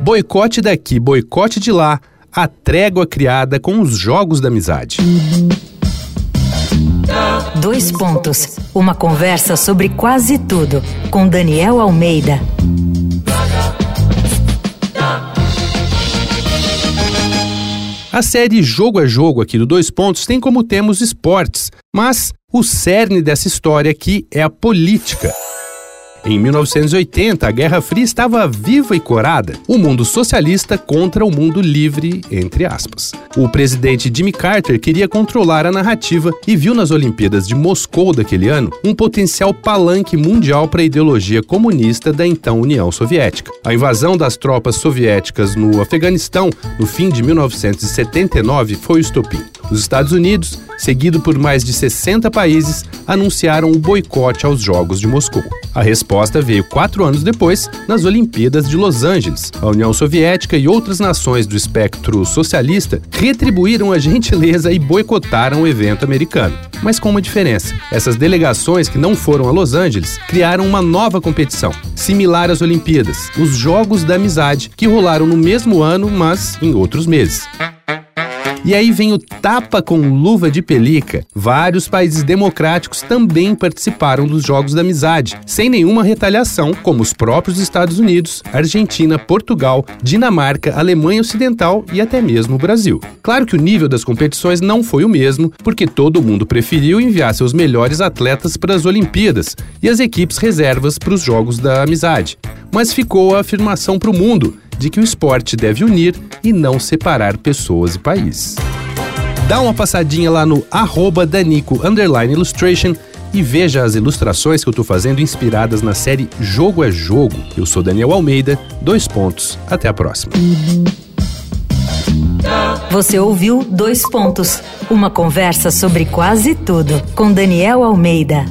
Boicote daqui, boicote de lá, a trégua criada com os jogos da amizade. Dois pontos. Uma conversa sobre quase tudo com Daniel Almeida. A série Jogo a Jogo aqui do Dois Pontos tem como tema os esportes, mas o cerne dessa história aqui é a política. Em 1980, a Guerra Fria estava viva e corada. O mundo socialista contra o mundo livre, entre aspas. O presidente Jimmy Carter queria controlar a narrativa e viu nas Olimpíadas de Moscou daquele ano um potencial palanque mundial para a ideologia comunista da então União Soviética. A invasão das tropas soviéticas no Afeganistão no fim de 1979 foi o estopim. Os Estados Unidos, seguido por mais de 60 países, anunciaram o boicote aos Jogos de Moscou. A resposta veio quatro anos depois, nas Olimpíadas de Los Angeles. A União Soviética e outras nações do espectro socialista retribuíram a gentileza e boicotaram o evento americano. Mas com uma diferença: essas delegações que não foram a Los Angeles criaram uma nova competição, similar às Olimpíadas, os Jogos da Amizade, que rolaram no mesmo ano, mas em outros meses. E aí vem o tapa com luva de pelica. Vários países democráticos também participaram dos Jogos da Amizade, sem nenhuma retaliação, como os próprios Estados Unidos, Argentina, Portugal, Dinamarca, Alemanha Ocidental e até mesmo o Brasil. Claro que o nível das competições não foi o mesmo, porque todo mundo preferiu enviar seus melhores atletas para as Olimpíadas e as equipes reservas para os Jogos da Amizade. Mas ficou a afirmação para o mundo de que o esporte deve unir e não separar pessoas e países. Dá uma passadinha lá no arroba Danico Illustration e veja as ilustrações que eu estou fazendo inspiradas na série Jogo é Jogo. Eu sou Daniel Almeida, dois pontos. Até a próxima. Você ouviu Dois Pontos, uma conversa sobre quase tudo com Daniel Almeida.